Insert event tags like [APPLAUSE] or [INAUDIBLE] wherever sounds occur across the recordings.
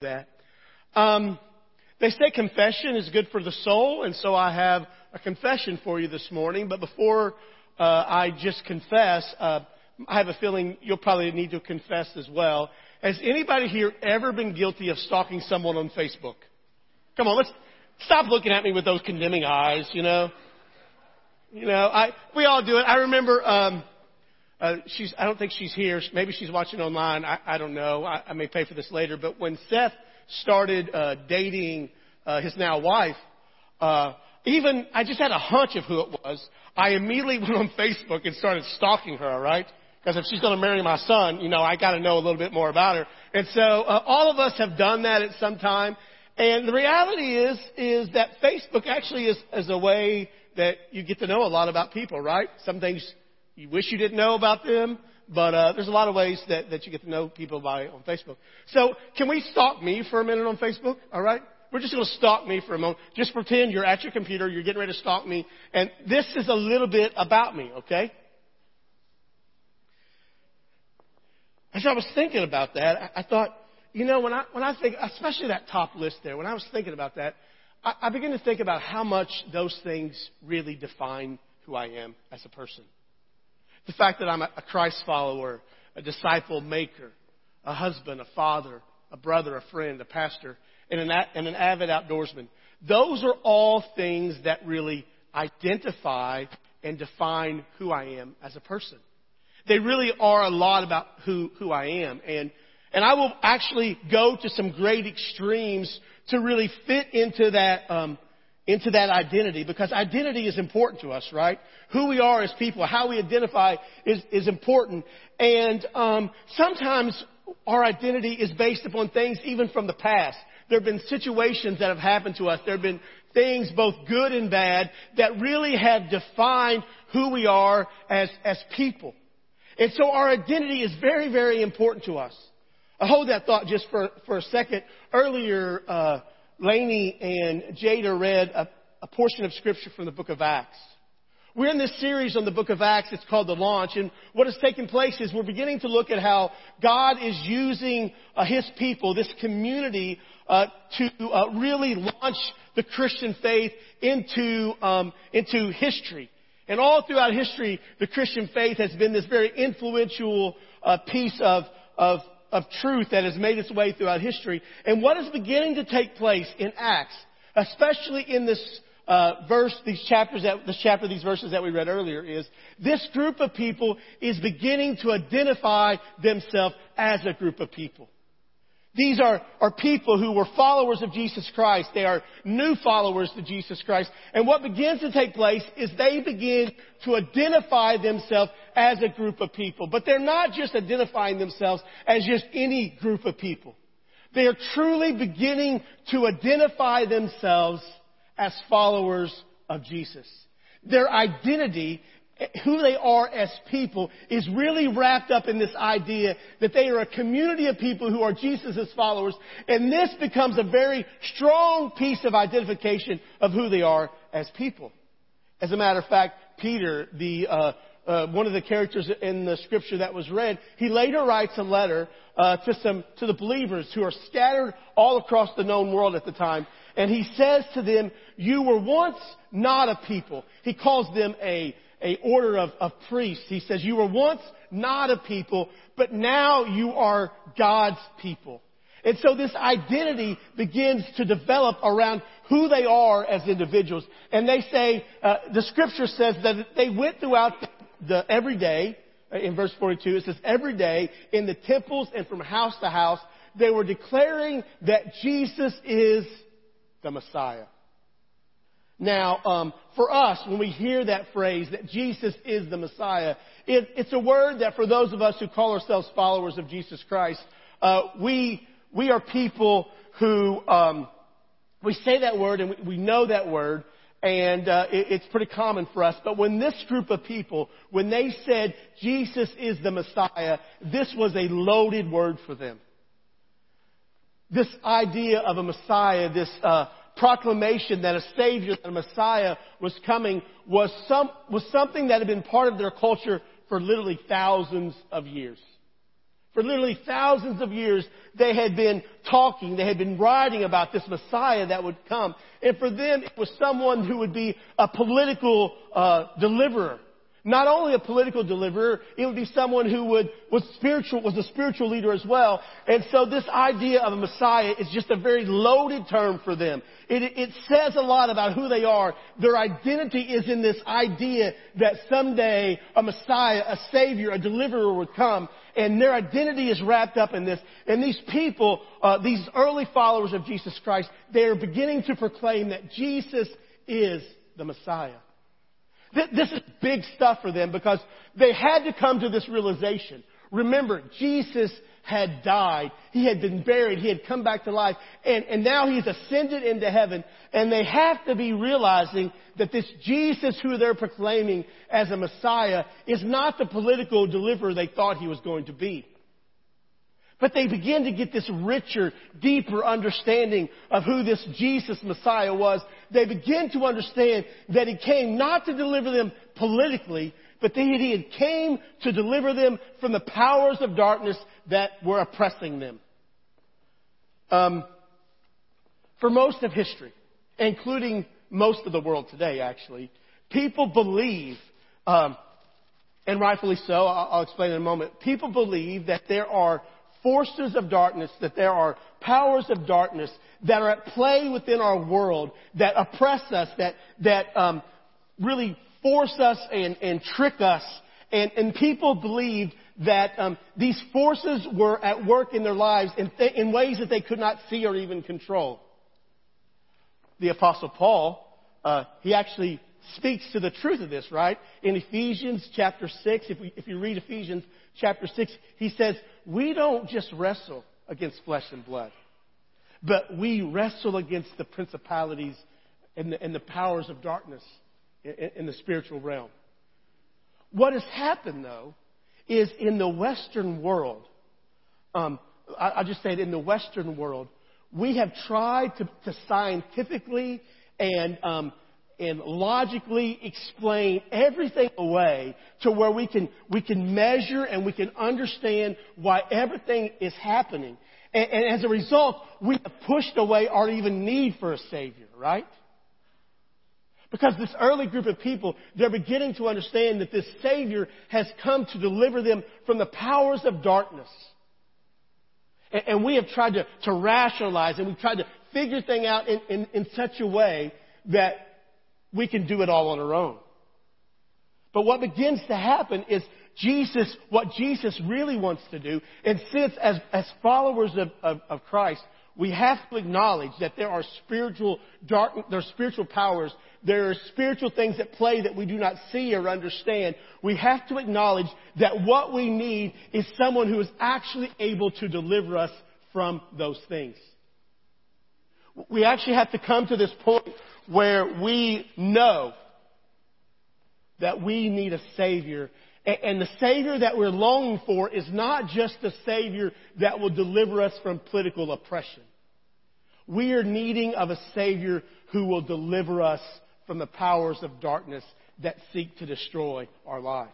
that. Um, they say confession is good for the soul, and so I have a confession for you this morning. But before uh, I just confess, uh, I have a feeling you'll probably need to confess as well. Has anybody here ever been guilty of stalking someone on Facebook? Come on, let's stop looking at me with those condemning eyes. You know, you know, I we all do it. I remember. Um, uh, she's, I don't think she's here. Maybe she's watching online. I, I don't know. I, I may pay for this later. But when Seth started uh, dating uh, his now wife, uh, even I just had a hunch of who it was. I immediately [LAUGHS] went on Facebook and started stalking her. right? because if she's going to marry my son, you know, I got to know a little bit more about her. And so uh, all of us have done that at some time. And the reality is, is that Facebook actually is, is a way that you get to know a lot about people, right? Some things you wish you didn't know about them, but uh, there's a lot of ways that, that you get to know people by on Facebook. So can we stalk me for a minute on Facebook? All right. We're just going to stalk me for a moment. Just pretend you're at your computer, you're getting ready to stalk me, and this is a little bit about me, okay? As I was thinking about that, I, I thought, you know, when I when I think, especially that top list there, when I was thinking about that, I, I began to think about how much those things really define who I am as a person. The fact that I'm a Christ follower, a disciple maker, a husband, a father, a brother, a friend, a pastor, and an, and an avid outdoorsman. Those are all things that really identify and define who I am as a person. They really are a lot about who, who I am. And, and I will actually go to some great extremes to really fit into that, um, into that identity because identity is important to us, right? Who we are as people, how we identify is, is important. And um, sometimes our identity is based upon things even from the past. There have been situations that have happened to us. There have been things, both good and bad, that really have defined who we are as, as people. And so our identity is very, very important to us. I hold that thought just for, for a second. Earlier, uh, Laney and Jada read a, a portion of scripture from the book of Acts. We're in this series on the book of Acts. It's called The Launch. And what has taken place is we're beginning to look at how God is using uh, His people, this community, uh, to uh, really launch the Christian faith into, um, into history. And all throughout history, the Christian faith has been this very influential uh, piece of, of of truth that has made its way throughout history. And what is beginning to take place in Acts, especially in this uh, verse, these chapters, that, this chapter, these verses that we read earlier, is this group of people is beginning to identify themselves as a group of people. These are, are people who were followers of Jesus Christ. They are new followers to Jesus Christ. And what begins to take place is they begin to identify themselves as a group of people. But they're not just identifying themselves as just any group of people. They are truly beginning to identify themselves as followers of Jesus. Their identity who they are as people is really wrapped up in this idea that they are a community of people who are Jesus' followers. And this becomes a very strong piece of identification of who they are as people. As a matter of fact, Peter, the, uh, uh, one of the characters in the scripture that was read, he later writes a letter uh, to some to the believers who are scattered all across the known world at the time, and he says to them, "You were once not a people." He calls them a a order of, of priests. He says, you were once not a people, but now you are God's people. And so this identity begins to develop around who they are as individuals. And they say, uh, the scripture says that they went throughout the, the every day, uh, in verse 42, it says every day in the temples and from house to house, they were declaring that Jesus is the Messiah. Now, um, for us, when we hear that phrase that Jesus is the Messiah, it, it's a word that for those of us who call ourselves followers of Jesus Christ, uh, we we are people who um, we say that word and we, we know that word, and uh, it, it's pretty common for us. But when this group of people, when they said Jesus is the Messiah, this was a loaded word for them. This idea of a Messiah, this uh, proclamation that a Savior, that a Messiah was coming was, some, was something that had been part of their culture for literally thousands of years. For literally thousands of years, they had been talking, they had been writing about this Messiah that would come. And for them, it was someone who would be a political uh, deliverer. Not only a political deliverer, it would be someone who would, was spiritual, was a spiritual leader as well. And so this idea of a Messiah is just a very loaded term for them. It, it says a lot about who they are. Their identity is in this idea that someday a Messiah, a Savior, a deliverer would come. And their identity is wrapped up in this. And these people, uh, these early followers of Jesus Christ, they are beginning to proclaim that Jesus is the Messiah. This is big stuff for them because they had to come to this realization. Remember, Jesus had died. He had been buried. He had come back to life. And, and now he's ascended into heaven. And they have to be realizing that this Jesus who they're proclaiming as a Messiah is not the political deliverer they thought he was going to be. But they begin to get this richer, deeper understanding of who this Jesus Messiah was. They begin to understand that He came not to deliver them politically, but that He came to deliver them from the powers of darkness that were oppressing them. Um, for most of history, including most of the world today, actually, people believe, um, and rightfully so, I'll, I'll explain in a moment, people believe that there are forces of darkness, that there are powers of darkness that are at play within our world that oppress us, that, that um, really force us and, and trick us. And, and people believed that um, these forces were at work in their lives in, th- in ways that they could not see or even control. The Apostle Paul, uh, he actually speaks to the truth of this, right? In Ephesians chapter 6, if, we, if you read Ephesians chapter 6, he says, We don't just wrestle against flesh and blood, but we wrestle against the principalities and the, and the powers of darkness in, in the spiritual realm. What has happened, though, is in the Western world, um, I, I just say it in the Western world, we have tried to, to scientifically and um, and logically explain everything away to where we can, we can measure and we can understand why everything is happening. And, and as a result, we have pushed away our even need for a Savior, right? Because this early group of people, they're beginning to understand that this Savior has come to deliver them from the powers of darkness. And, and we have tried to, to rationalize and we've tried to figure things out in, in, in such a way that we can do it all on our own. But what begins to happen is Jesus, what Jesus really wants to do, and since as, as followers of, of, of Christ, we have to acknowledge that there are spiritual dark, there are spiritual powers, there are spiritual things at play that we do not see or understand. We have to acknowledge that what we need is someone who is actually able to deliver us from those things. We actually have to come to this point where we know that we need a Savior. And the Savior that we're longing for is not just the Savior that will deliver us from political oppression. We are needing of a Savior who will deliver us from the powers of darkness that seek to destroy our life.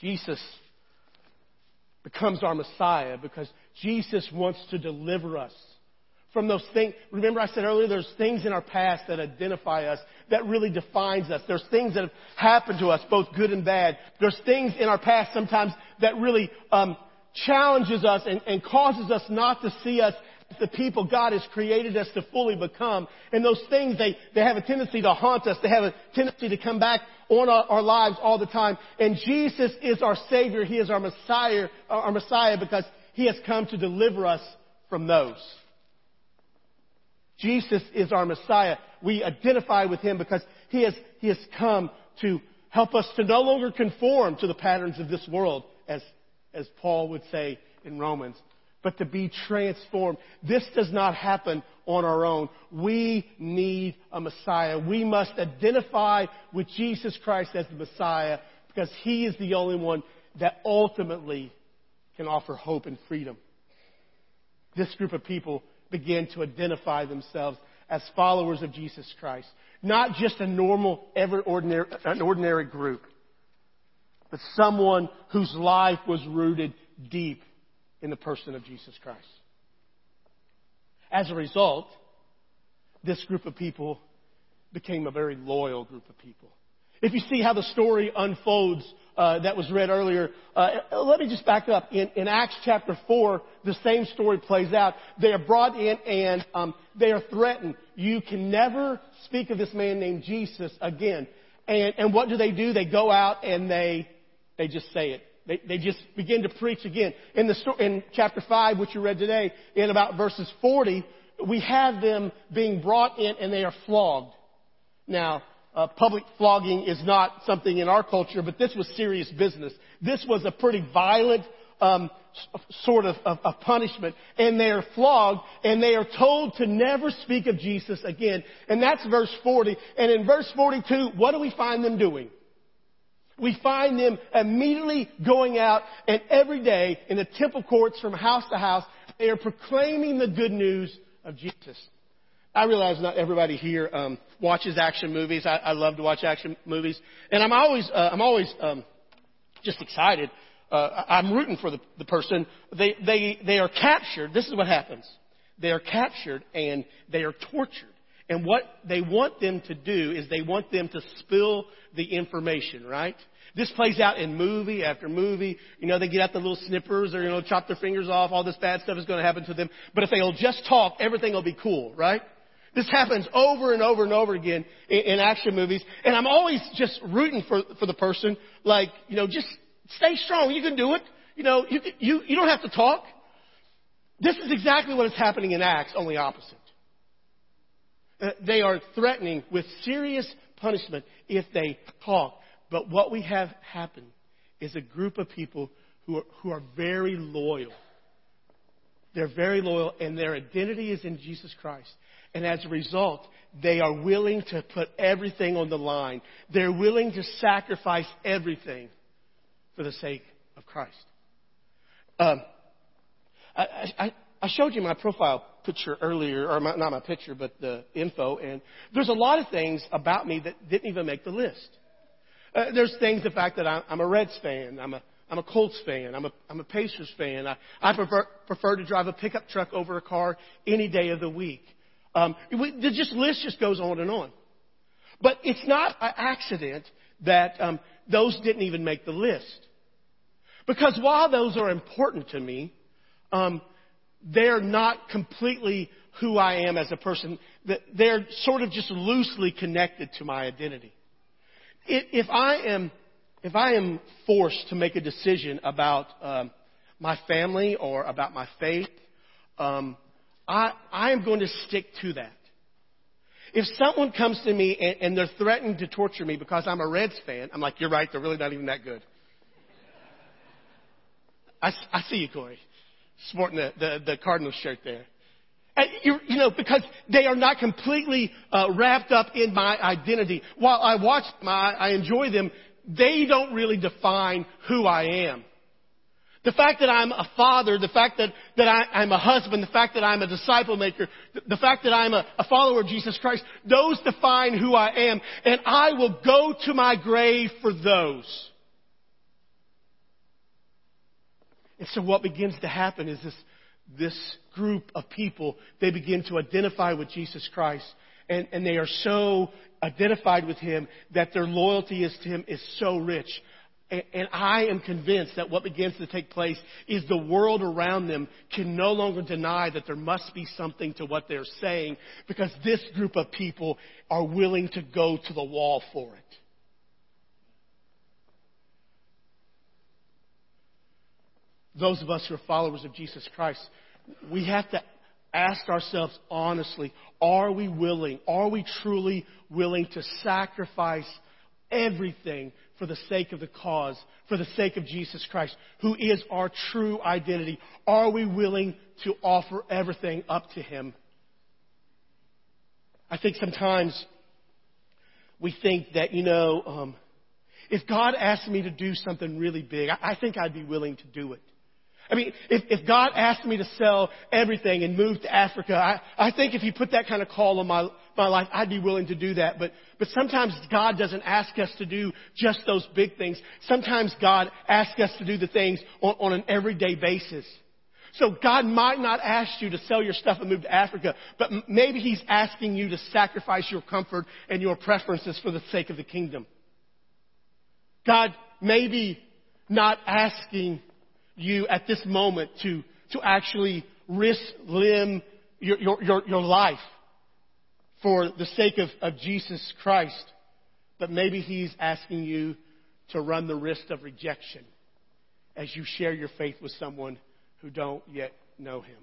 Jesus becomes our Messiah because Jesus wants to deliver us from those things. Remember I said earlier, there's things in our past that identify us, that really defines us. There's things that have happened to us, both good and bad. There's things in our past sometimes that really um, challenges us and, and causes us not to see us as the people God has created us to fully become. And those things, they, they have a tendency to haunt us. They have a tendency to come back on our, our lives all the time. And Jesus is our Savior. He is our Messiah, our Messiah because He has come to deliver us from those. Jesus is our Messiah. We identify with Him because He has, He has come to help us to no longer conform to the patterns of this world, as, as Paul would say in Romans, but to be transformed. This does not happen on our own. We need a Messiah. We must identify with Jesus Christ as the Messiah because He is the only one that ultimately can offer hope and freedom. This group of people begin to identify themselves as followers of Jesus Christ. Not just a normal, ever ordinary, an ordinary group. but someone whose life was rooted deep in the person of Jesus Christ. As a result, this group of people became a very loyal group of people. If you see how the story unfolds uh, that was read earlier, uh, let me just back up. In, in, Acts chapter 4, the same story plays out. They are brought in and um, they are threatened. You can never speak of this man named Jesus again. And, and what do they do? They go out and they, they just say it. They, they just begin to preach again. In the in chapter 5, which you read today, in about verses 40, we have them being brought in and they are flogged. Now, uh, public flogging is not something in our culture, but this was serious business. This was a pretty violent um, sort of, of, of punishment, and they are flogged, and they are told to never speak of Jesus again. And that's verse 40. And in verse 42, what do we find them doing? We find them immediately going out, and every day in the temple courts from house to house, they are proclaiming the good news of Jesus. I realize not everybody here um, watches action movies. I, I love to watch action movies, and I'm always uh, I'm always um, just excited. Uh, I'm rooting for the, the person. They they they are captured. This is what happens. They are captured and they are tortured. And what they want them to do is they want them to spill the information, right? This plays out in movie after movie. You know, they get out the little snippers or, you know, chop their fingers off. All this bad stuff is going to happen to them. But if they'll just talk, everything will be cool, right? This happens over and over and over again in, in action movies. And I'm always just rooting for, for the person. Like, you know, just stay strong. You can do it. You know, you, you, you don't have to talk. This is exactly what is happening in Acts, only opposite. Uh, they are threatening with serious punishment if they talk. But what we have happen is a group of people who are, who are very loyal. They're very loyal, and their identity is in Jesus Christ. And as a result, they are willing to put everything on the line. They're willing to sacrifice everything for the sake of Christ. Um, I, I, I, showed you my profile picture earlier, or my, not my picture, but the info, and there's a lot of things about me that didn't even make the list. Uh, there's things, the fact that I'm, I'm a Reds fan, I'm a I'm a Colts fan. I'm a, I'm a Pacers fan. I, I prefer, prefer to drive a pickup truck over a car any day of the week. Um, the just list just goes on and on. But it's not an accident that um, those didn't even make the list. Because while those are important to me, um, they're not completely who I am as a person. They're sort of just loosely connected to my identity. If I am, if I am forced to make a decision about um, my family or about my faith, um, I, am going to stick to that. If someone comes to me and, and, they're threatening to torture me because I'm a Reds fan, I'm like, you're right, they're really not even that good. I, I see you, Corey, sporting the, the, the Cardinals shirt there. You, you know, because they are not completely uh, wrapped up in my identity. While I watch them, I, I enjoy them, they don't really define who I am. The fact that I'm a father, the fact that, that I, am a husband, the fact that I'm a disciple maker, the, the fact that I'm a, a follower of Jesus Christ, those define who I am. And I will go to my grave for those. And so what begins to happen is this, this group of people, they begin to identify with Jesus Christ. And, and they are so identified with Him that their loyalty is to Him is so rich. And I am convinced that what begins to take place is the world around them can no longer deny that there must be something to what they're saying because this group of people are willing to go to the wall for it. Those of us who are followers of Jesus Christ, we have to ask ourselves honestly, are we willing, are we truly willing to sacrifice everything for the sake of the cause, for the sake of Jesus Christ, who is our true identity? Are we willing to offer everything up to Him? I think sometimes we think that, you know, um, if God asked me to do something really big, I, I think I'd be willing to do it. I mean, if, if God asked me to sell everything and move to Africa, I, I think if He put that kind of call on my, my life, I'd be willing to do that. But, but sometimes God doesn't ask us to do just those big things. Sometimes God asks us to do the things on, on an everyday basis. So God might not ask you to sell your stuff and move to Africa, but maybe He's asking you to sacrifice your comfort and your preferences for the sake of the kingdom. God may be not asking you at this moment to, to actually risk limb your, your, your, your life for the sake of, of Jesus Christ, but maybe He's asking you to run the risk of rejection as you share your faith with someone who don't yet know Him.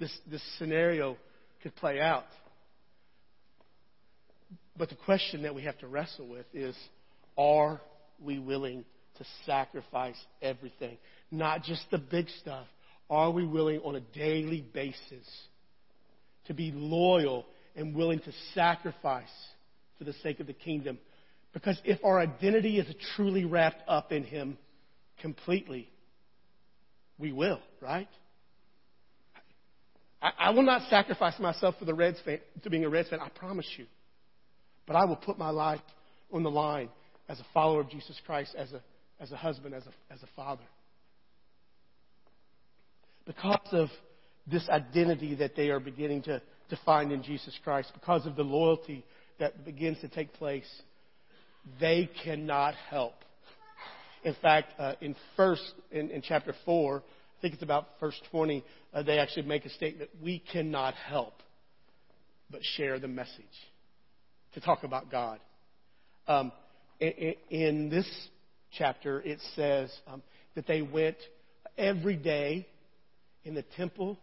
This, this scenario could play out. But the question that we have to wrestle with is are we willing to sacrifice everything? Not just the big stuff. Are we willing on a daily basis to be loyal and willing to sacrifice for the sake of the kingdom? Because if our identity is truly wrapped up in Him completely, we will, right? I, will not sacrifice myself for the Reds fan, to being a Reds fan, I promise you. But I will put my life on the line as a follower of Jesus Christ, as a, as a husband, as a, as a father. Because of this identity that they are beginning to, to find in Jesus Christ, because of the loyalty that begins to take place, they cannot help. In fact, uh, in first, in, in, chapter 4, I think it's about verse 20, uh, they actually make a statement, we cannot help but share the message to talk about God. Um, in, in, this chapter, it says um, that they went every day in the temple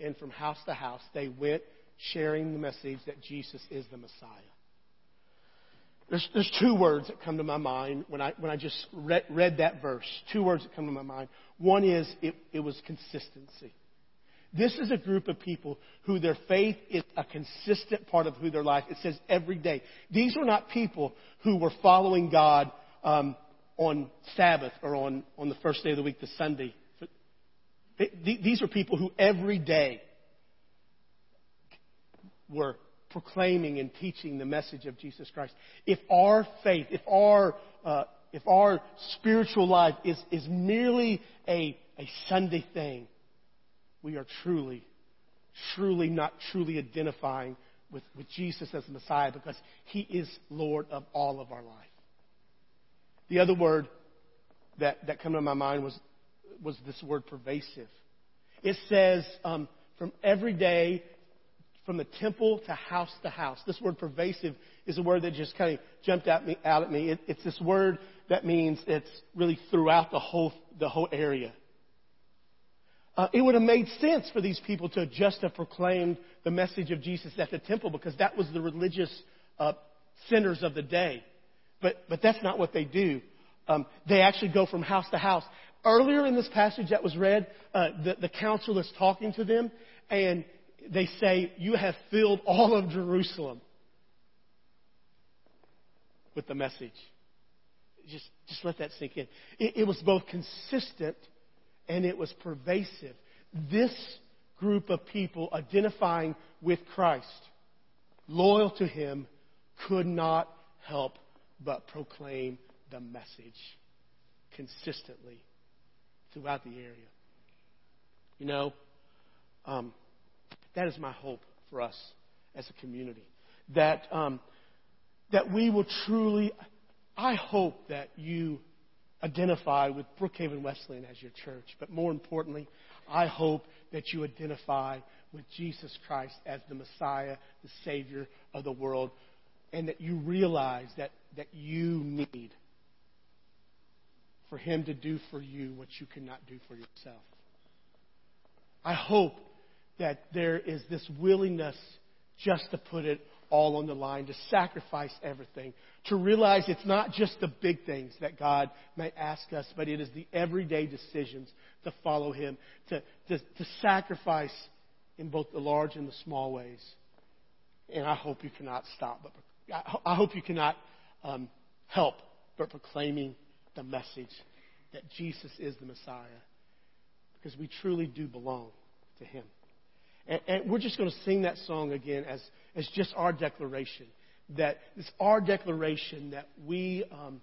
and from house to house. They went sharing the message that Jesus is the Messiah. There's, there's two words that come to my mind when I, when I just read, read that verse. Two words that come to my mind. One is it, it was consistency. This is a group of people who their faith is a consistent part of who their life. It says every day. These were not people who were following God um, on Sabbath or on, on the first day of the week, the Sunday. These are people who every day were proclaiming and teaching the message of Jesus Christ. If our faith, if our, uh, if our spiritual life is, is merely a, a Sunday thing, we are truly, truly not truly identifying with, with Jesus as the Messiah because He is Lord of all of our life. The other word that, that came to my mind was, was this word pervasive. It says um, from every day, from the temple to house to house. This word pervasive is a word that just kind of jumped at me, out at me. It, it's this word that means it's really throughout the whole, the whole area. Uh, it would have made sense for these people to just have proclaimed the message of Jesus at the temple because that was the religious uh, centers of the day. But, but that's not what they do. Um, they actually go from house to house. Earlier in this passage that was read, uh, the, the council is talking to them, and they say, You have filled all of Jerusalem with the message. Just, just let that sink in. It, it was both consistent and it was pervasive. This group of people identifying with Christ, loyal to Him, could not help but proclaim the message consistently throughout the area. You know, um, that is my hope for us as a community. That, um, that we will truly, I hope that you identify with Brookhaven Wesleyan as your church. But more importantly, I hope that you identify with Jesus Christ as the Messiah, the Savior of the world, and that you realize that, that you need for Him to do for you what you cannot do for yourself. I hope that there is this willingness just to put it all on the line, to sacrifice everything, to realize it's not just the big things that God may ask us, but it is the everyday decisions to follow Him, to, to, to sacrifice in both the large and the small ways. And I hope you cannot stop, but I hope you cannot um, help but proclaiming the message that Jesus is the Messiah because we truly do belong to Him. And, and we're just going to sing that song again as, as just our declaration. That it's our declaration that we, um,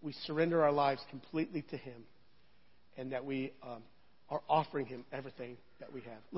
we surrender our lives completely to Him and that we um, are offering Him everything that we have. Let's